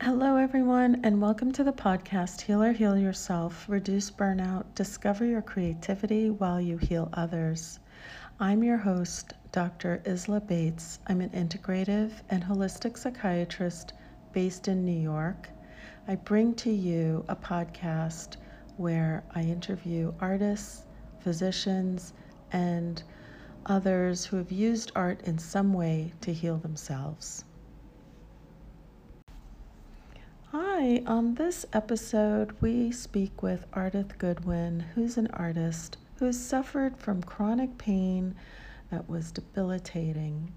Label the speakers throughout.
Speaker 1: Hello, everyone, and welcome to the podcast Healer Heal Yourself Reduce Burnout, Discover Your Creativity While You Heal Others. I'm your host, Dr. Isla Bates. I'm an integrative and holistic psychiatrist based in New York. I bring to you a podcast where I interview artists, physicians, and others who have used art in some way to heal themselves. Hi, on this episode, we speak with Ardith Goodwin, who's an artist who's suffered from chronic pain that was debilitating.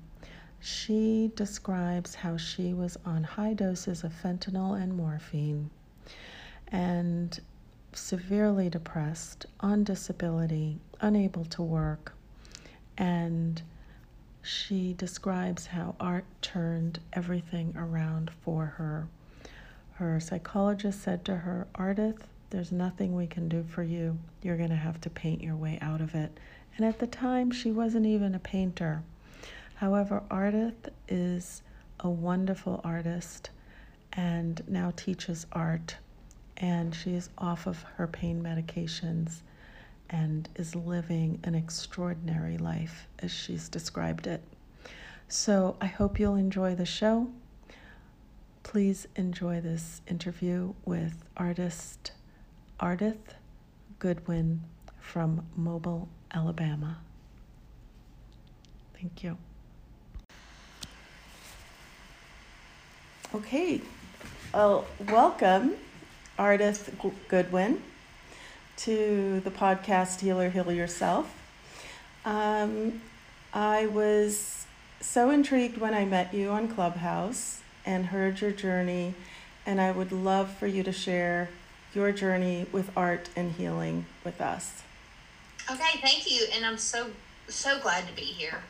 Speaker 1: She describes how she was on high doses of fentanyl and morphine and severely depressed, on disability, unable to work. And she describes how art turned everything around for her. Her psychologist said to her, Ardith, there's nothing we can do for you. You're going to have to paint your way out of it. And at the time, she wasn't even a painter. However, Ardith is a wonderful artist and now teaches art. And she is off of her pain medications and is living an extraordinary life as she's described it. So I hope you'll enjoy the show. Please enjoy this interview with artist Ardith Goodwin from Mobile, Alabama. Thank you. Okay, well, welcome, Ardith Goodwin, to the podcast Healer Heal Yourself. Um, I was so intrigued when I met you on Clubhouse and heard your journey, and I would love for you to share your journey with art and healing with us.
Speaker 2: Okay, thank you, and I'm so so glad to be here.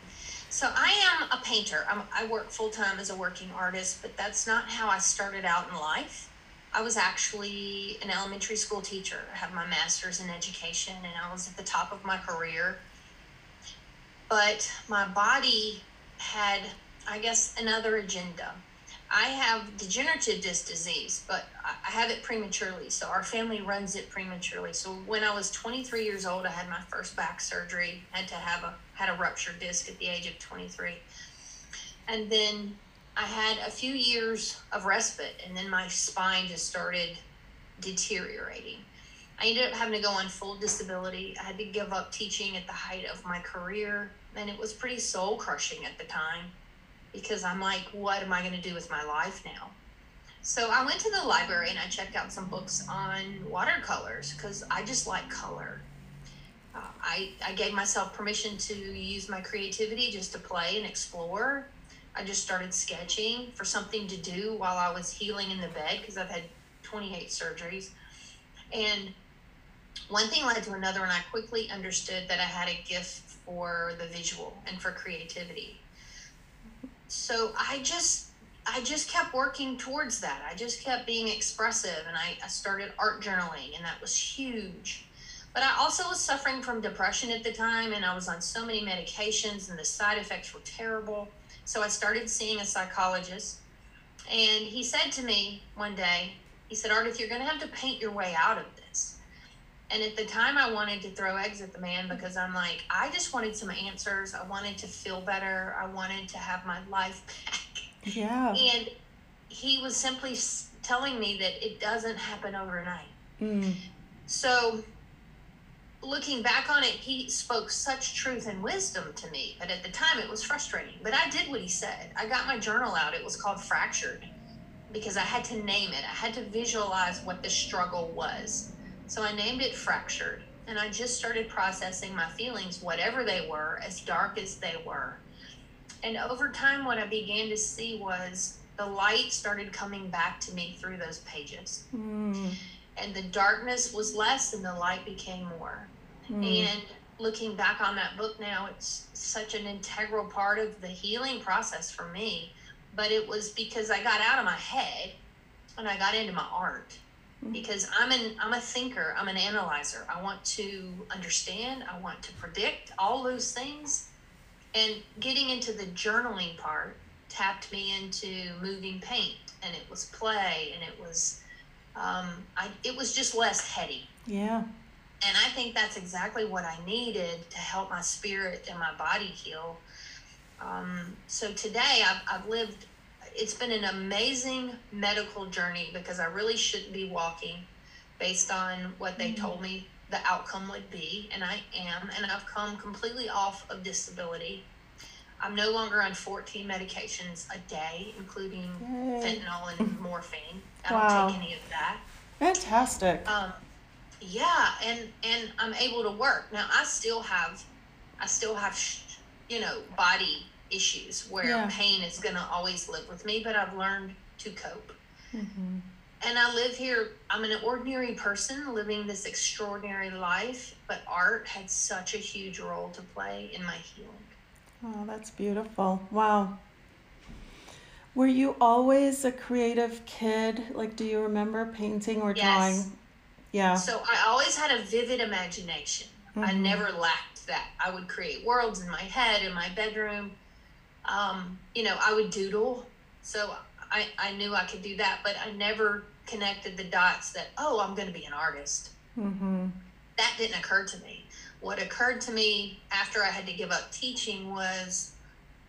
Speaker 2: So I am a painter. I'm, i work full time as a working artist, but that's not how I started out in life. I was actually an elementary school teacher. I have my master's in education, and I was at the top of my career. But my body had, I guess, another agenda. I have degenerative disc disease, but I have it prematurely. So our family runs it prematurely. So when I was 23 years old, I had my first back surgery. Had to have a had a ruptured disc at the age of 23, and then I had a few years of respite, and then my spine just started deteriorating. I ended up having to go on full disability. I had to give up teaching at the height of my career, and it was pretty soul crushing at the time because I'm like, what am I going to do with my life now? So I went to the library and I checked out some books on watercolors because I just like color. Uh, I, I gave myself permission to use my creativity just to play and explore. I just started sketching for something to do while I was healing in the bed because I've had 28 surgeries. And one thing led to another, and I quickly understood that I had a gift for the visual and for creativity so I just I just kept working towards that. I just kept being expressive and I, I started art journaling and that was huge. But I also was suffering from depression at the time and I was on so many medications and the side effects were terrible. So I started seeing a psychologist and he said to me one day, he said, Ardith, you're going to have to paint your way out of this. And at the time, I wanted to throw eggs at the man because I'm like, I just wanted some answers. I wanted to feel better. I wanted to have my life back.
Speaker 1: Yeah.
Speaker 2: And he was simply telling me that it doesn't happen overnight. Mm. So, looking back on it, he spoke such truth and wisdom to me. But at the time, it was frustrating. But I did what he said. I got my journal out. It was called Fractured because I had to name it, I had to visualize what the struggle was. So I named it Fractured. And I just started processing my feelings, whatever they were, as dark as they were. And over time, what I began to see was the light started coming back to me through those pages. Mm. And the darkness was less and the light became more. Mm. And looking back on that book now, it's such an integral part of the healing process for me. But it was because I got out of my head and I got into my art because I'm an I'm a thinker, I'm an analyzer. I want to understand, I want to predict all those things. And getting into the journaling part tapped me into moving paint. and it was play and it was um, I, it was just less heady.
Speaker 1: Yeah.
Speaker 2: And I think that's exactly what I needed to help my spirit and my body heal. Um, so today I've, I've lived, it's been an amazing medical journey because I really shouldn't be walking based on what they mm-hmm. told me the outcome would be. And I am. And I've come completely off of disability. I'm no longer on 14 medications a day, including Yay. fentanyl and morphine. I wow. don't take any of that.
Speaker 1: Fantastic.
Speaker 2: Um, yeah, and and I'm able to work now. I still have, I still have, you know, body issues where yeah. pain is gonna always live with me, but I've learned to cope. Mm-hmm. And I live here. I'm an ordinary person living this extraordinary life, but art had such a huge role to play in my healing.
Speaker 1: Oh, that's beautiful. Wow. Were you always a creative kid? Like, do you remember painting or yes. drawing? Yeah.
Speaker 2: So I always had a vivid imagination. Mm-hmm. I never lacked that. I would create worlds in my head, in my bedroom. Um, you know, I would doodle. So I, I knew I could do that, but I never connected the dots that, oh, I'm going to be an artist. Mm-hmm. That didn't occur to me what occurred to me after I had to give up teaching was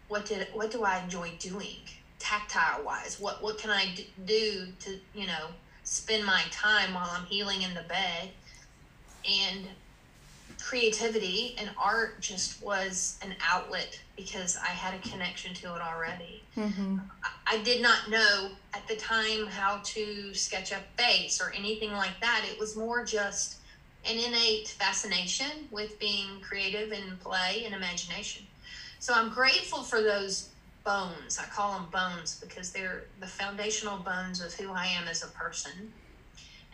Speaker 2: what did what do I enjoy doing tactile wise what what can I do to you know spend my time while I'm healing in the bed and creativity and art just was an outlet because I had a connection to it already. Mm-hmm. I, I did not know at the time how to sketch a face or anything like that. It was more just an innate fascination with being creative and play and imagination. So I'm grateful for those bones. I call them bones because they're the foundational bones of who I am as a person.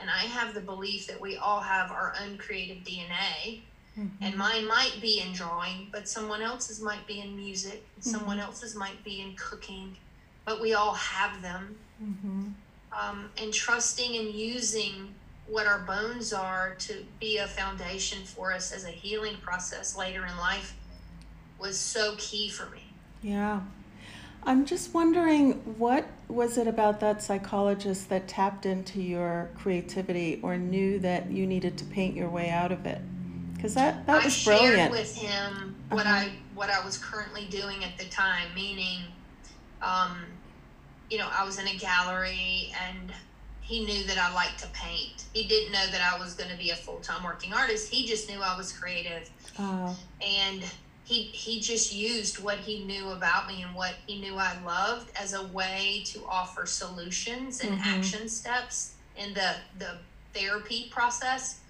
Speaker 2: And I have the belief that we all have our own creative DNA. Mm-hmm. And mine might be in drawing, but someone else's might be in music, mm-hmm. someone else's might be in cooking, but we all have them. Mm-hmm. Um, and trusting and using what our bones are to be a foundation for us as a healing process later in life was so key for me.
Speaker 1: Yeah. I'm just wondering what was it about that psychologist that tapped into your creativity or knew that you needed to paint your way out of it? Because that, that was
Speaker 2: I
Speaker 1: brilliant.
Speaker 2: Shared with him what uh-huh. I what I was currently doing at the time, meaning, um, you know, I was in a gallery and he knew that I liked to paint. He didn't know that I was going to be a full time working artist. He just knew I was creative, oh. and he he just used what he knew about me and what he knew I loved as a way to offer solutions and mm-hmm. action steps in the the therapy process,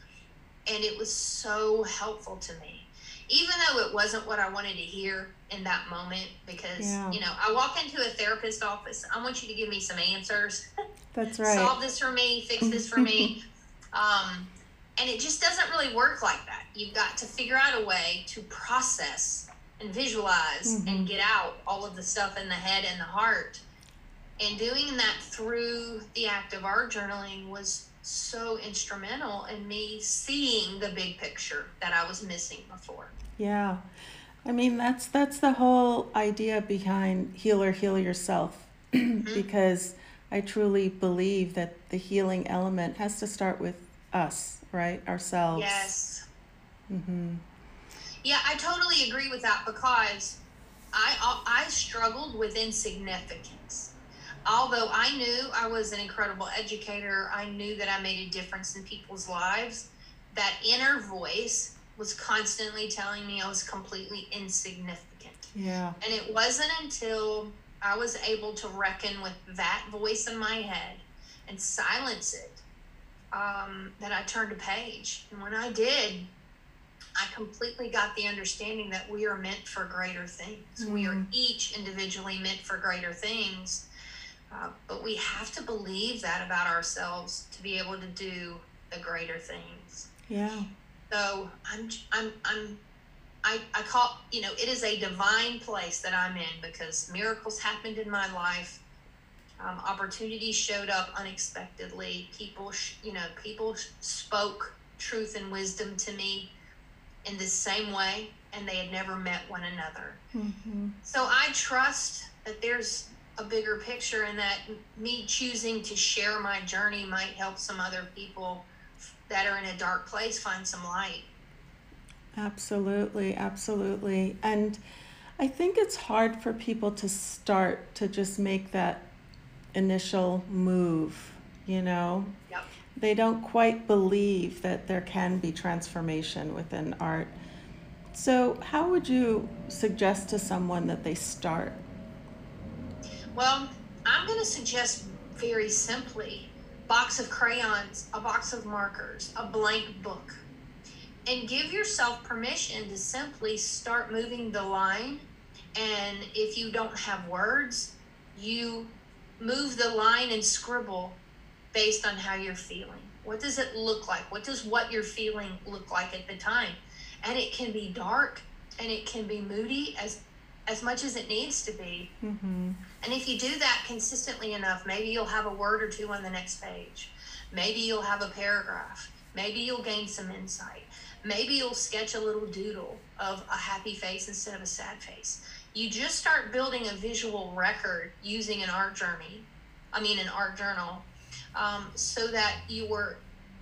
Speaker 2: and it was so helpful to me even though it wasn't what I wanted to hear in that moment, because yeah. you know, I walk into a therapist office, I want you to give me some answers.
Speaker 1: That's right.
Speaker 2: Solve this for me, fix this for me. Um, and it just doesn't really work like that. You've got to figure out a way to process and visualize mm-hmm. and get out all of the stuff in the head and the heart. And doing that through the act of art journaling was so instrumental in me seeing the big picture that I was missing before.
Speaker 1: Yeah. I mean that's that's the whole idea behind healer heal yourself mm-hmm. because I truly believe that the healing element has to start with us, right? Ourselves.
Speaker 2: Yes. Mhm. Yeah, I totally agree with that because I I struggled with insignificance although I knew I was an incredible educator, I knew that I made a difference in people's lives. That inner voice was constantly telling me I was completely insignificant.
Speaker 1: Yeah.
Speaker 2: And it wasn't until I was able to reckon with that voice in my head and silence it um, that I turned a page. And when I did, I completely got the understanding that we are meant for greater things. Mm. We are mm. each individually meant for greater things uh, but we have to believe that about ourselves to be able to do the greater things.
Speaker 1: Yeah.
Speaker 2: So I'm, I'm, I'm, I, I call, you know, it is a divine place that I'm in because miracles happened in my life. Um, opportunities showed up unexpectedly. People, sh- you know, people spoke truth and wisdom to me in the same way, and they had never met one another. Mm-hmm. So I trust that there's a bigger picture and that me choosing to share my journey might help some other people that are in a dark place find some light.
Speaker 1: Absolutely, absolutely. And I think it's hard for people to start to just make that initial move, you know?
Speaker 2: Yep.
Speaker 1: They don't quite believe that there can be transformation within art. So, how would you suggest to someone that they start?
Speaker 2: Well, I'm going to suggest very simply box of crayons, a box of markers, a blank book. And give yourself permission to simply start moving the line. And if you don't have words, you move the line and scribble based on how you're feeling. What does it look like? What does what you're feeling look like at the time? And it can be dark and it can be moody as as much as it needs to be.
Speaker 1: Mm-hmm.
Speaker 2: And if you do that consistently enough, maybe you'll have a word or two on the next page. Maybe you'll have a paragraph. Maybe you'll gain some insight. Maybe you'll sketch a little doodle of a happy face instead of a sad face. You just start building a visual record using an art journey, I mean, an art journal, um, so that your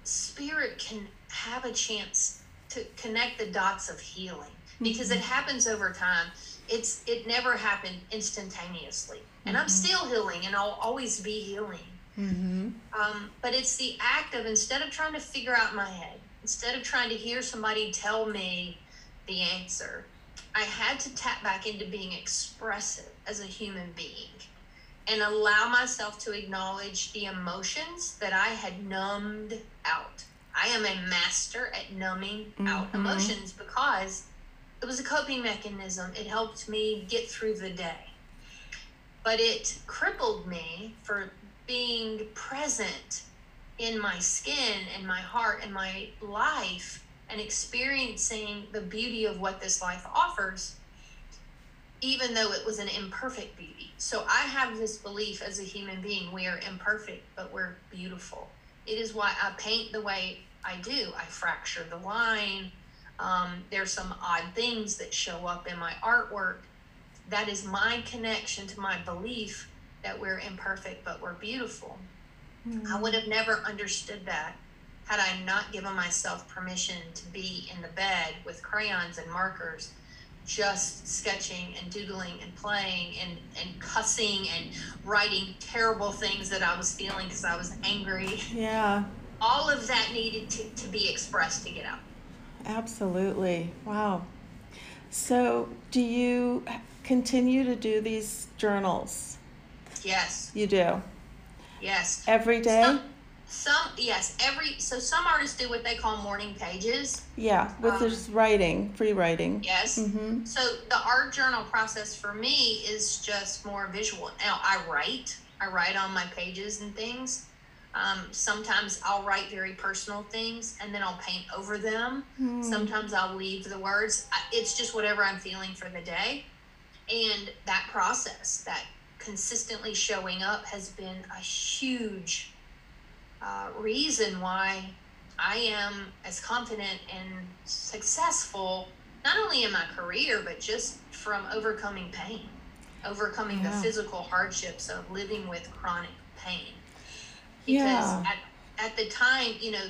Speaker 2: spirit can have a chance to connect the dots of healing because it happens over time it's it never happened instantaneously and i'm still healing and i'll always be healing
Speaker 1: Mm-hmm.
Speaker 2: um, but it's the act of instead of trying to figure out my head instead of trying to hear somebody tell me the answer i had to tap back into being expressive as a human being and allow myself to acknowledge the emotions that i had numbed out i am a master at numbing out
Speaker 1: Mhm.
Speaker 2: emotions because it was a coping mechanism. It helped me get through the day. But it crippled me for being present in my skin and my heart and my life and experiencing the beauty of what this life offers, even though it was an imperfect beauty. So I have this belief as a human being we are imperfect, but we're beautiful. It is why I paint the way I do. I fracture the line. Um, there's some odd things that show up in my artwork. That is my connection to my belief that we're imperfect, but we're beautiful. I would have never understood that had I not given myself permission to be in the bed with crayons and markers, just sketching and doodling and playing and, and cussing and writing terrible things that I was feeling because I was angry.
Speaker 1: Yeah,
Speaker 2: All of that needed to, to be expressed to get out.
Speaker 1: Absolutely. Wow. So, do you continue to do these journals?
Speaker 2: Yes,
Speaker 1: You do
Speaker 2: yes.
Speaker 1: every day.
Speaker 2: Some, some yes, every so some artists do what they call morning pages.
Speaker 1: Yeah, with
Speaker 2: Um,
Speaker 1: just writing, free writing.
Speaker 2: Yes.
Speaker 1: Mm-hmm.
Speaker 2: So the art journal process for me is just more visual. Now I write. I write on my pages and things. Um, sometimes I'll write very personal things and then I'll paint over them.
Speaker 1: Hmm.
Speaker 2: Sometimes I'll leave the words. I, it's just whatever I'm feeling for the day. And that process, that consistently showing up, has been a huge uh, reason why I am as confident and successful, not only in my career, but just from overcoming pain, overcoming
Speaker 1: Yeah.
Speaker 2: the physical hardships of living with chronic pain. Because
Speaker 1: Yeah.
Speaker 2: at, at the time, you know,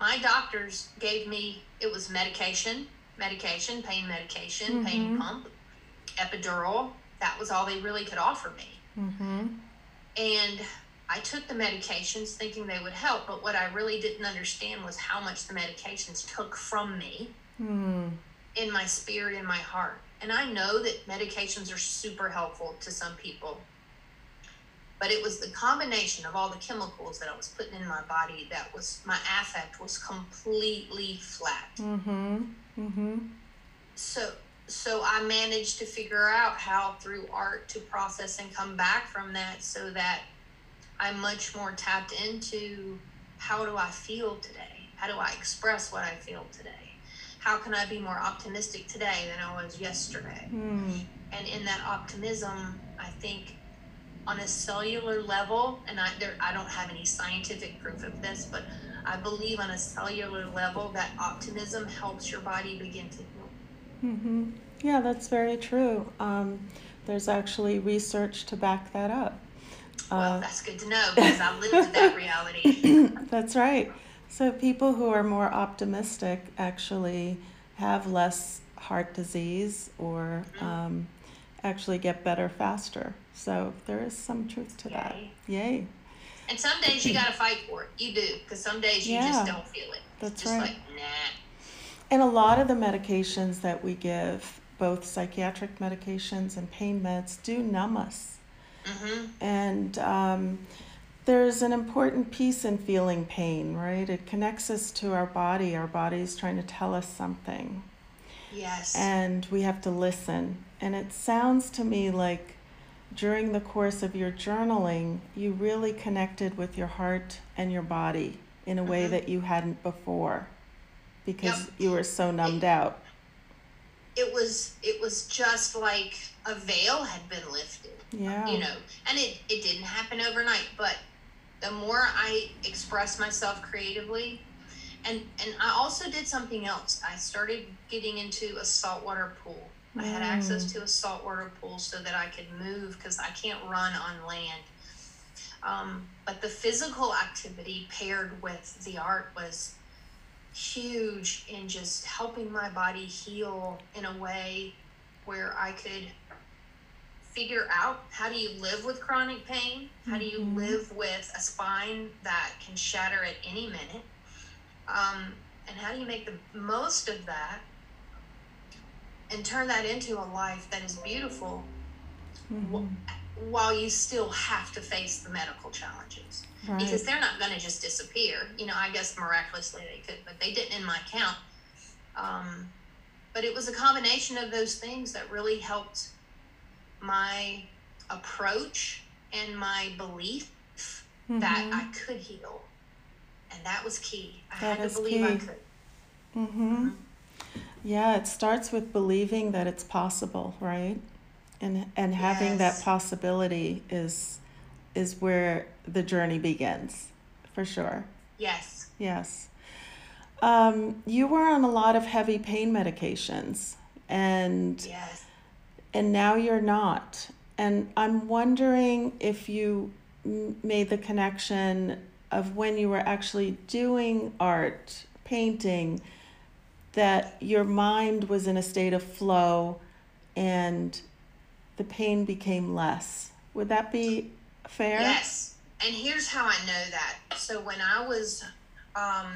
Speaker 2: my doctors gave me, it was medication, medication, pain medication, pain
Speaker 1: Mhm.
Speaker 2: pump, epidural. That was all they really could offer me.
Speaker 1: Mm-hmm.
Speaker 2: And I took the medications thinking they would help, but what I really didn't understand was how much the medications took from me
Speaker 1: Hmm.
Speaker 2: in my spirit and my heart. And I know that medications are super helpful to some people. But it was the combination of all the chemicals that I was putting in my body that was my affect was completely flat.
Speaker 1: Mm-hmm. Mm-hmm.
Speaker 2: so so I managed to figure out how through art to process and come back from that so that I'm much more tapped into how do I feel today? How do I express what I feel today? How can I be more optimistic today than I was yesterday?
Speaker 1: Hmm.
Speaker 2: And in that optimism, I think on a cellular level, and I there I don't have any scientific proof of this, but I believe on a cellular level that optimism helps your body begin to heal.
Speaker 1: Mm-hmm. Yeah, that's very true. Um, there's actually research to back that up.
Speaker 2: Well, uh, that's good to know because I lived that reality.
Speaker 1: that's right. So people who are more optimistic actually have less heart disease or mm-hmm. um, actually get better faster. So there is some truth to Yay. that. Yay.
Speaker 2: And some days you got to fight for it. You do, because some days you yeah, just don't feel it.
Speaker 1: That's
Speaker 2: just
Speaker 1: right.
Speaker 2: Like, nah.
Speaker 1: And a lot of the medications that we give, both psychiatric medications and pain meds, do numb us. Mm-hmm. And um, there's an important piece in feeling pain, right? It connects us to our body. Our body is trying to tell us something.
Speaker 2: Yes.
Speaker 1: And we have to listen. And it sounds to me like during the course of your journaling, you really connected with your heart and your body in a mm-hmm. way that you hadn't before because yep. you were so numbed
Speaker 2: it,
Speaker 1: out.
Speaker 2: It was it was just like a veil had been lifted.
Speaker 1: Yeah.
Speaker 2: You know, and it, it didn't happen overnight, but the more I expressed myself creatively, and and I also did something else. I started getting into a saltwater pool. Mm. I had access mm. to a saltwater pool so that I could move because I can't run on land. Um, but the physical activity paired with the art was huge in just helping my body heal in a way where I could figure out how do you live with chronic pain? How do you mm-hmm. live with a spine that can shatter at any minute? Um, and how do you make the most of that and turn that into a life that is beautiful mm-hmm. while you still have to face the medical challenges? Right. Because they're not going to just disappear. You know, I guess miraculously they could, but they didn't in my count. Um, but it was a combination of those things that really helped my approach and my belief mm-hmm. that I could heal. And that was key. I that had to believe key. I could.
Speaker 1: Mm-hmm. Yeah, it starts with believing that it's possible, right? And and having yes. that possibility is is where the journey begins, for sure.
Speaker 2: Yes.
Speaker 1: Yes. Um, you were on a lot of heavy pain medications, and
Speaker 2: yes
Speaker 1: and now you're not. And I'm wondering if you m- made the connection of when you were actually doing art, painting, that your mind was in a state of flow and the pain became less. Would that be fair?
Speaker 2: Yes. And here's how I know that. So when I was um,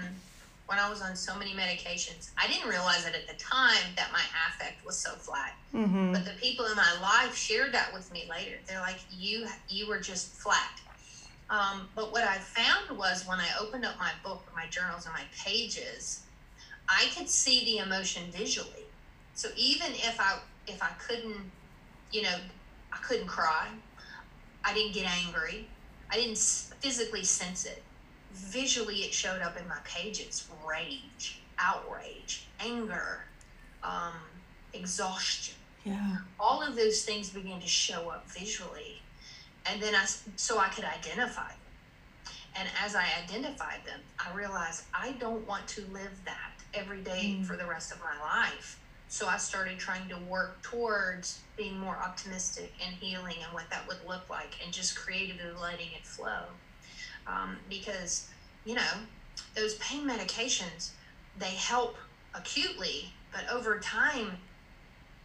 Speaker 2: when I was on so many medications. I didn't realize it at the time that my affect was so flat. Mm-hmm. But the people in my life shared that with me later. They're like, "You, you were just flat." Um, but what I found was when I opened up my book, my journals, and my pages, I could see the emotion visually. So even if I if I couldn't, you know, I couldn't cry, I didn't get angry, I didn't physically sense it. Visually it showed up in my pages. Rage outrage anger um, exhaustion.
Speaker 1: Yeah.
Speaker 2: All of those things began to show up visually. And then i so i could identify them. And as i identified them i realized i don't want to live that every day mm. for the rest of my life so i started trying to work towards being more optimistic and healing and what that would look like and just creatively letting it flow um, because you know those pain medications they help acutely but over time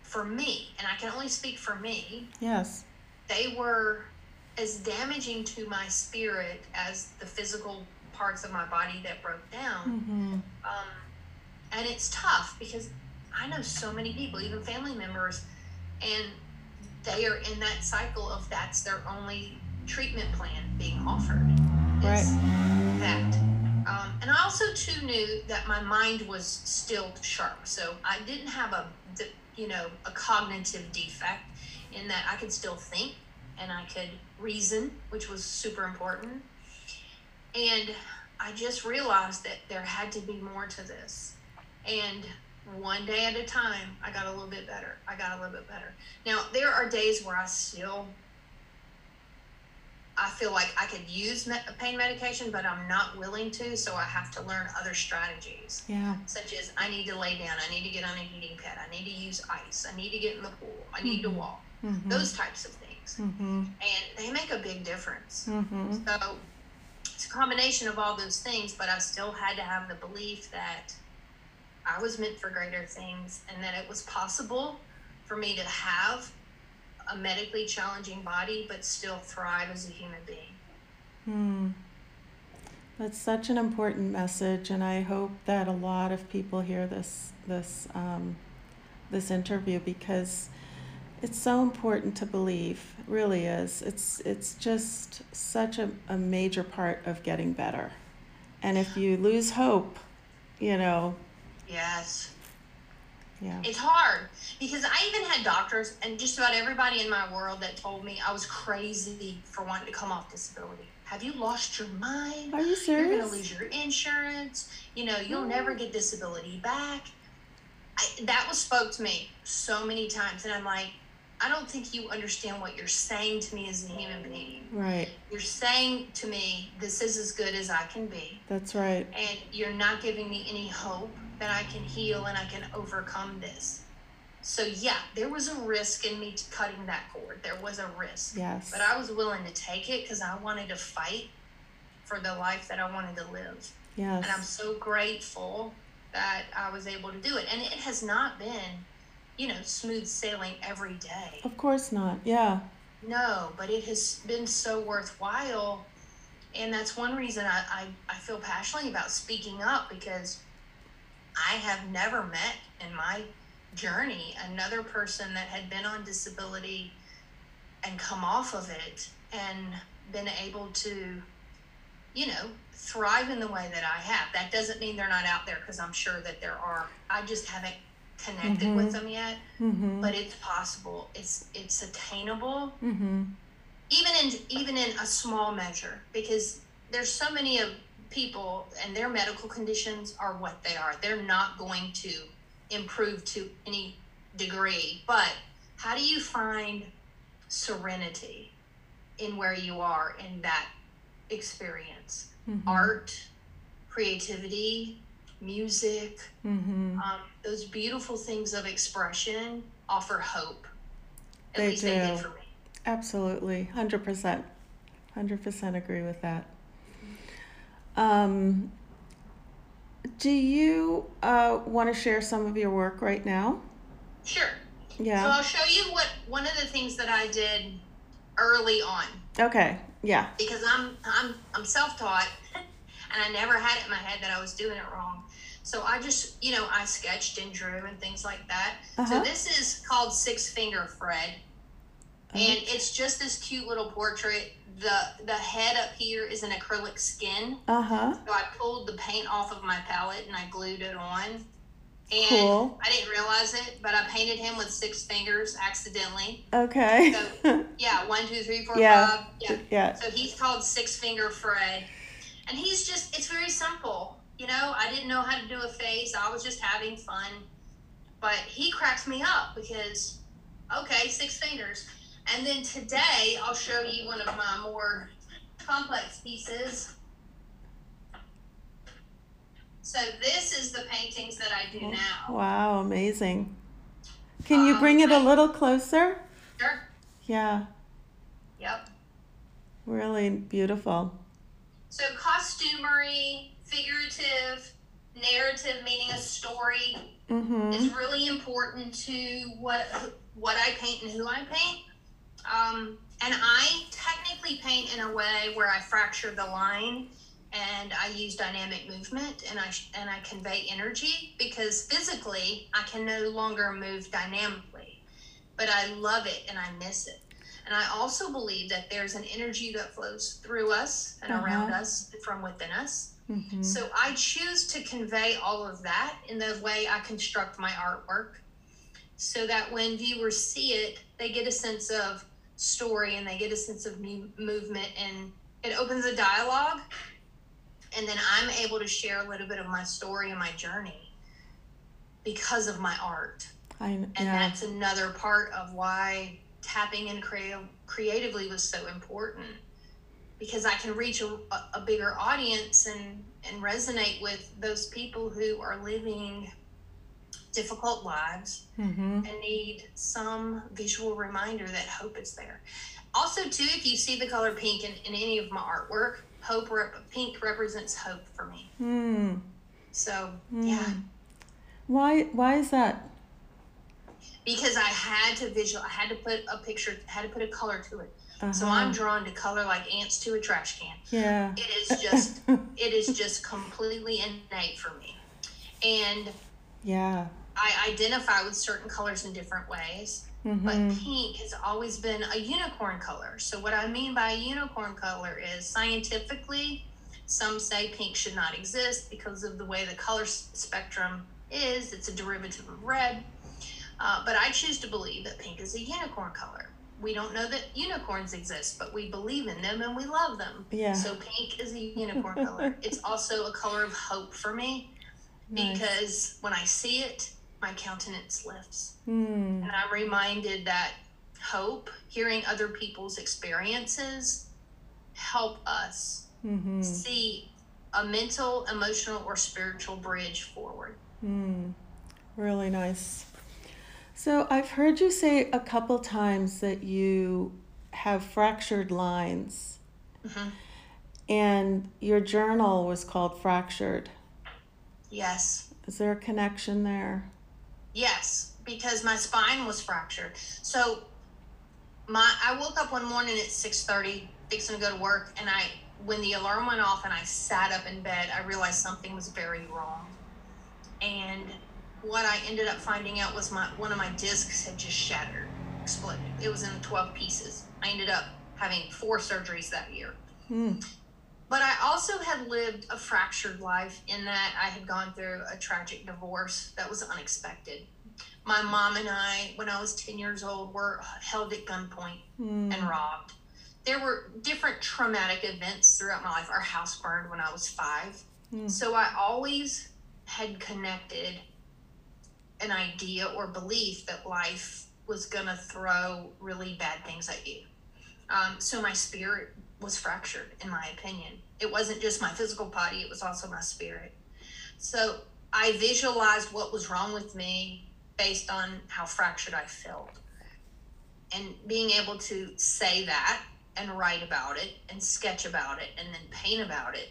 Speaker 2: for me and i can only speak for me
Speaker 1: yes
Speaker 2: they were as damaging to my spirit as the physical parts of my body that broke down mm-hmm. um, and it's tough because i know so many people even family members and they are in that cycle of that's their only treatment plan being offered
Speaker 1: right.
Speaker 2: that. Um, and I also too knew that my mind was still sharp, so I didn't have a, you know, a cognitive defect in that I could still think and I could reason, which was super important. And I just realized that there had to be more to this. And one day at a time, I got a little bit better. I got a little bit better. Now, there are days where I still I feel like I could use me- pain medication, but I'm not willing to, so I have to learn other strategies.
Speaker 1: Yeah.
Speaker 2: Such as I need to lay down, I need to get on a heating pad, I need to use ice, I need to get in the pool, I need
Speaker 1: Mhm.
Speaker 2: to walk.
Speaker 1: Mm-hmm.
Speaker 2: Those types of things.
Speaker 1: Mm-hmm.
Speaker 2: And they make a big difference.
Speaker 1: Mm-hmm.
Speaker 2: So it's a combination of all those things, but I still had to have the belief that I was meant for greater things and that it was possible for me to have a medically challenging body but still thrive as a human being.
Speaker 1: Hmm. That's such an important message, and I hope that a lot of people hear this this um, this interview because it's so important to believe. It really is. It's it's just such a, a major part of getting better. And if you lose hope, you know,
Speaker 2: Yes.
Speaker 1: yeah.
Speaker 2: It's hard because I even had doctors and just about everybody in my world that told me I was crazy for wanting to come off disability. Have you lost your mind?
Speaker 1: Are you serious?
Speaker 2: You're going to lose your insurance. You know, you'll never oh. get disability back. I, that was spoke to me so many times. And I'm like, I don't think you understand what you're saying to me as a human being.
Speaker 1: Right.
Speaker 2: You're saying to me, this is as good as I can be.
Speaker 1: That's right.
Speaker 2: And you're not giving me any hope that I can heal and I can overcome this. So, yeah, there was a risk in me cutting that cord. There was a risk.
Speaker 1: Yes.
Speaker 2: But I was willing to take it because I wanted to fight for the life that I wanted to live.
Speaker 1: yes.
Speaker 2: And I'm so grateful that I was able to do it. And it has not been, you know, smooth sailing every day.
Speaker 1: of course not. Yeah.
Speaker 2: No, but it has been so worthwhile. And that's one reason I, I, I feel passionately about speaking up because I have never met in my journey another person that had been on disability and come off of it and been able to, you know, thrive in the way that I have. That doesn't mean they're not out there because I'm sure that there are. I just haven't connected
Speaker 1: Mhm.
Speaker 2: with them yet
Speaker 1: Mm-hmm.
Speaker 2: but it's possible it's it's attainable
Speaker 1: mm-hmm.
Speaker 2: even in even in a small measure because there's so many of people and their medical conditions are what they are they're not going to improve to any degree but how do you find serenity in where you are in that experience
Speaker 1: Mm-hmm.
Speaker 2: art creativity music
Speaker 1: Mm-hmm.
Speaker 2: um, those beautiful things of expression offer hope. At
Speaker 1: They
Speaker 2: least they did
Speaker 1: do.
Speaker 2: for me.
Speaker 1: Absolutely, hundred percent, hundred percent agree with that. Um, do you uh, want to share some of your work right now?
Speaker 2: Sure.
Speaker 1: Yeah.
Speaker 2: So I'll show you what one of the things that I did early on
Speaker 1: Okay. Yeah.
Speaker 2: because I'm I'm I'm self-taught and I never had it in my head that I was doing it wrong. So I just, you know, I sketched and drew and things like that.
Speaker 1: Uh
Speaker 2: So this is called Six Finger Fred. And it's just this cute little portrait. The the head up here is an acrylic skin.
Speaker 1: Uh huh.
Speaker 2: So I pulled the paint off of my palette and I glued it on. And
Speaker 1: Cool.
Speaker 2: I didn't realize it, but I painted him with six fingers accidentally.
Speaker 1: Okay.
Speaker 2: So, Yeah, one, two, three, four,
Speaker 1: Yeah.
Speaker 2: five. Yeah.
Speaker 1: yeah.
Speaker 2: So he's called Six Finger Fred. And he's just, it's very simple. You know, I didn't know how to do a face. I was just having fun. But he cracks me up because, okay, six fingers. And then today, I'll show you one of my more complex pieces. So this is the paintings that I do now.
Speaker 1: Wow. Amazing. Can you
Speaker 2: Um,
Speaker 1: bring it a little closer?
Speaker 2: Sure.
Speaker 1: Yeah.
Speaker 2: Yep.
Speaker 1: Really beautiful.
Speaker 2: So costumery, figurative, narrative, meaning a story,
Speaker 1: Mm-hmm.
Speaker 2: is really important to what what I paint and who I paint. Um, and I technically paint in a way where I fracture the line and I use dynamic movement and I and I convey energy because physically I can no longer move dynamically, but I love it and I miss it. And I also believe that there's an energy that flows through us and around
Speaker 1: Uh-huh.
Speaker 2: us from within us.
Speaker 1: Mm-hmm.
Speaker 2: So I choose to convey all of that in the way I construct my artwork so that when viewers see it, they get a sense of story and they get a sense of mu- movement and it opens a dialogue. And then I'm able to share a little bit of my story and my journey because of my art.
Speaker 1: I
Speaker 2: And that's another part of why tapping in creative creatively was so important because I can reach a, a bigger audience and, and resonate with those people who are living difficult lives
Speaker 1: Mm-hmm.
Speaker 2: and need some visual reminder that hope is there. Also, too, if you see the color pink in, in any of my artwork, hope rep- pink represents hope for me.
Speaker 1: Mm.
Speaker 2: So
Speaker 1: Mm.
Speaker 2: yeah,
Speaker 1: Why? Why is that?
Speaker 2: because I had to visual, I had to put a picture, had to put a color to it. So
Speaker 1: Uh-huh.
Speaker 2: I'm drawn to color like ants to a trash can.
Speaker 1: Yeah.
Speaker 2: It is just, it is just completely innate for me, and
Speaker 1: yeah.
Speaker 2: I identify with certain colors in different ways. But
Speaker 1: Mm-hmm.
Speaker 2: pink has always been a unicorn color. So, what I mean by a unicorn color is scientifically, some say pink should not exist because of the way the color spectrum is. It's a derivative of red. Uh, but I choose to believe that pink is a unicorn color. We don't know that unicorns exist, but we believe in them and we love them.
Speaker 1: Yeah.
Speaker 2: So, pink is a unicorn color. It's also a color of hope for me
Speaker 1: Nice.
Speaker 2: because when I see it, my countenance lifts.
Speaker 1: Mm.
Speaker 2: And I'm reminded that hope, hearing other people's experiences, help us
Speaker 1: Mm-hmm.
Speaker 2: see a mental, emotional, or spiritual bridge forward.
Speaker 1: Mm. Really nice. So I've heard you say a couple times that you have fractured lines,
Speaker 2: Mhm.
Speaker 1: and your journal was called Fractured.
Speaker 2: Yes,
Speaker 1: Is there a connection there?
Speaker 2: Yes, because my spine was fractured. So my I woke up one morning at six thirty, fixing to go to work, and I when the alarm went off and I sat up in bed, I realized something was very wrong. And what I ended up finding out was my one of my discs had just shattered, exploded. It was in twelve pieces. I ended up having four surgeries that year.
Speaker 1: Mm.
Speaker 2: But I also had lived a fractured life in that I had gone through a tragic divorce that was unexpected. My mom and I, when I was 10 years old, were held at gunpoint
Speaker 1: Mm.
Speaker 2: and robbed. There were different traumatic events throughout my life. Our house burned when I was five.
Speaker 1: Mm.
Speaker 2: So I always had connected an idea or belief that life was going to throw really bad things at you. Um, so my spirit was fractured, in my opinion. It wasn't just my physical body, it was also my spirit. So I visualized what was wrong with me based on how fractured I felt. And being able to say that and write about it and sketch about it and then paint about it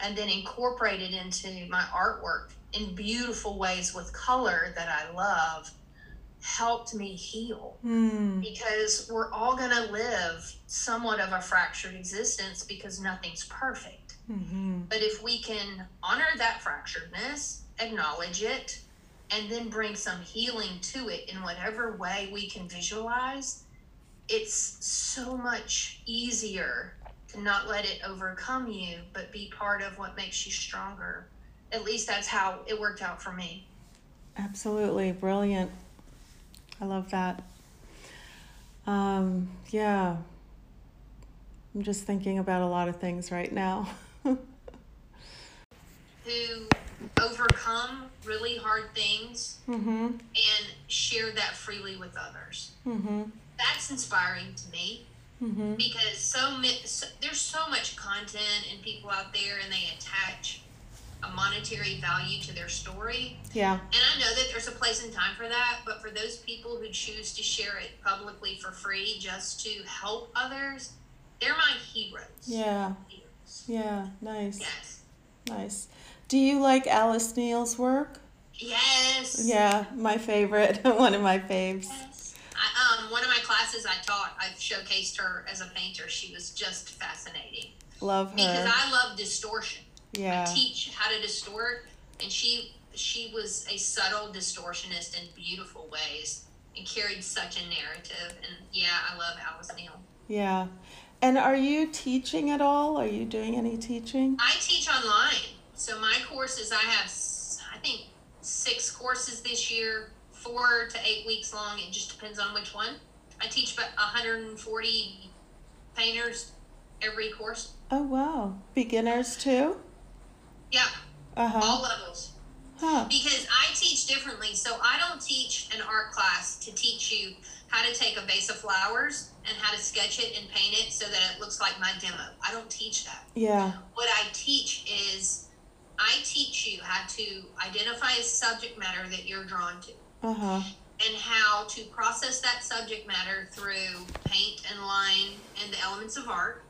Speaker 2: and then incorporate it into my artwork in beautiful ways with color that I love helped me heal
Speaker 1: Mm.
Speaker 2: because we're all going to live somewhat of a fractured existence because nothing's perfect.
Speaker 1: Mhm.
Speaker 2: But if we can honor that fracturedness, acknowledge it, and then bring some healing to it in whatever way we can visualize, it's so much easier to not let it overcome you, but be part of what makes you stronger. At least that's how it worked out for me.
Speaker 1: Absolutely brilliant. I love that. Um, yeah. I'm just thinking about a lot of things right now.
Speaker 2: Who overcome really hard things
Speaker 1: mm-hmm.
Speaker 2: and share that freely with others.
Speaker 1: Mm-hmm.
Speaker 2: That's inspiring to me
Speaker 1: Mm-hmm.
Speaker 2: because so, so there's so much content and people out there and they attach a monetary value to their story.
Speaker 1: Yeah.
Speaker 2: And I know that there's a place and time for that, but for those people who choose to share it publicly for free just to help others, they're my heroes.
Speaker 1: Yeah.
Speaker 2: Heroes.
Speaker 1: Yeah. Nice.
Speaker 2: Yes.
Speaker 1: Nice. Do you like Alice Neel's work?
Speaker 2: Yes.
Speaker 1: Yeah, my favorite. One of my faves.
Speaker 2: Yes. I, um, one of my classes I taught, I showcased her as a painter. She was just fascinating
Speaker 1: Love her. because.
Speaker 2: I love distortion.
Speaker 1: Yeah.
Speaker 2: I teach how to distort, and she she was a subtle distortionist in beautiful ways and carried such a narrative. And yeah, I love Alice Neel.
Speaker 1: Yeah. And are you teaching at all? Are you doing any teaching?
Speaker 2: I teach online, so my courses I have I think six courses this year, four to eight weeks long. It just depends on which one. I teach about 140 painters every course.
Speaker 1: Oh, wow. Beginners too?
Speaker 2: Yeah,
Speaker 1: Uh huh.
Speaker 2: all levels.
Speaker 1: Huh.
Speaker 2: because I teach differently. So I don't teach an art class to teach you how to take a vase of flowers and how to sketch it and paint it so that it looks like my demo. I don't teach that.
Speaker 1: Yeah.
Speaker 2: What I teach is I teach you how to identify a subject matter that you're drawn to
Speaker 1: Uh huh.
Speaker 2: and how to process that subject matter through paint and line and the elements of art,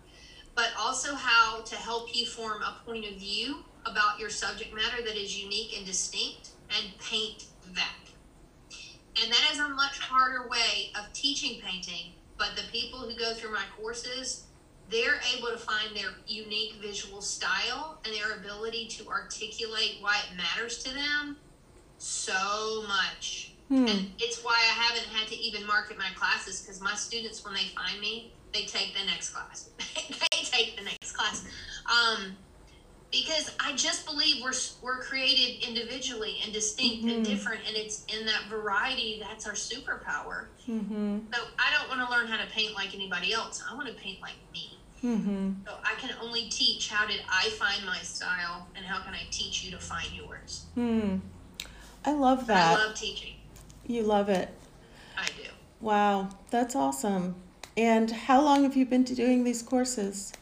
Speaker 2: but also how to help you form a point of view about your subject matter that is unique and distinct and paint that. And that is a much harder way of teaching painting, but the people who go through my courses, they're able to find their unique visual style and their ability to articulate why it matters to them so much.
Speaker 1: Hmm.
Speaker 2: And it's why I haven't had to even market my classes because my students, when they find me, they take the next class. they take the next class. Um, because I just believe we're we're created individually and distinct and
Speaker 1: Mhm.
Speaker 2: different, and it's in that variety that's our superpower.
Speaker 1: Mm-hmm.
Speaker 2: So I don't want to learn how to paint like anybody else. I want to paint like me.
Speaker 1: Mm-hmm.
Speaker 2: So I can only teach how did I find my style, and how can I teach you to find yours.
Speaker 1: Hmm. I love
Speaker 2: that. I love teaching.
Speaker 1: You love it.
Speaker 2: I do.
Speaker 1: Wow, that's awesome. And how long have you been doing these courses?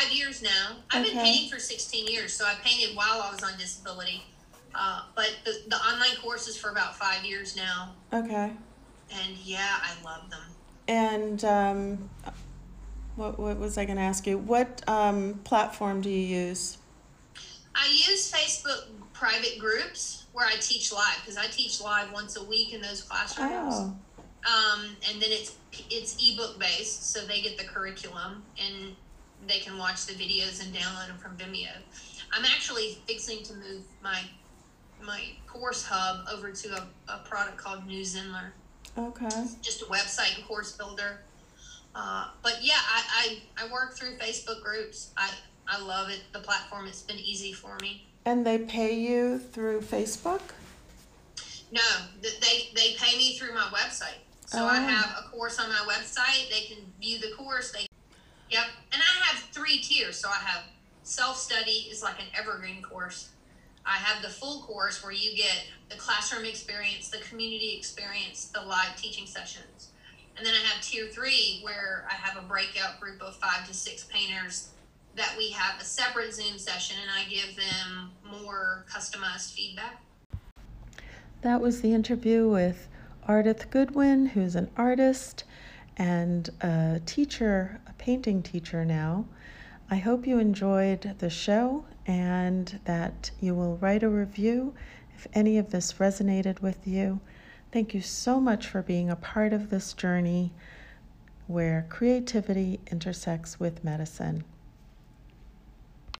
Speaker 2: Five years now. I've been painting for 16 years, so I painted while I was on disability. Uh, but the, the online courses for about five years now,
Speaker 1: Okay.
Speaker 2: and yeah, I love them.
Speaker 1: And um, what, what was I going to ask you? What um, platform do you use?
Speaker 2: I use Facebook private groups where I teach live because I teach live once a week in those classrooms.
Speaker 1: Oh,
Speaker 2: Um, and then it's it's ebook based, so they get the curriculum and they can watch the videos and download them from Vimeo. I'm actually fixing to move my my course hub over to a, a product called New Zenler,
Speaker 1: okay.
Speaker 2: just a website and course builder. Uh, but yeah, I, I I work through Facebook groups. I I love it. The platform. It's been easy for me.
Speaker 1: And they pay you through Facebook?
Speaker 2: No, they they pay me through my website. So I
Speaker 1: Oh.
Speaker 2: have a course on my website. They can view the course. They, yep. And I have three tiers. So I have self study is like an evergreen course. I have the full course where you get the classroom experience, the community experience, the live teaching sessions. And then I have tier three where I have a breakout group of five to six painters that we have a separate Zoom session and I give them more customized feedback.
Speaker 1: That was the interview with Ardith Goodwin, who's an artist and a teacher, painting teacher now. I hope you enjoyed the show and that you will write a review if any of this resonated with you. Thank you so much for being a part of this journey where creativity intersects with medicine.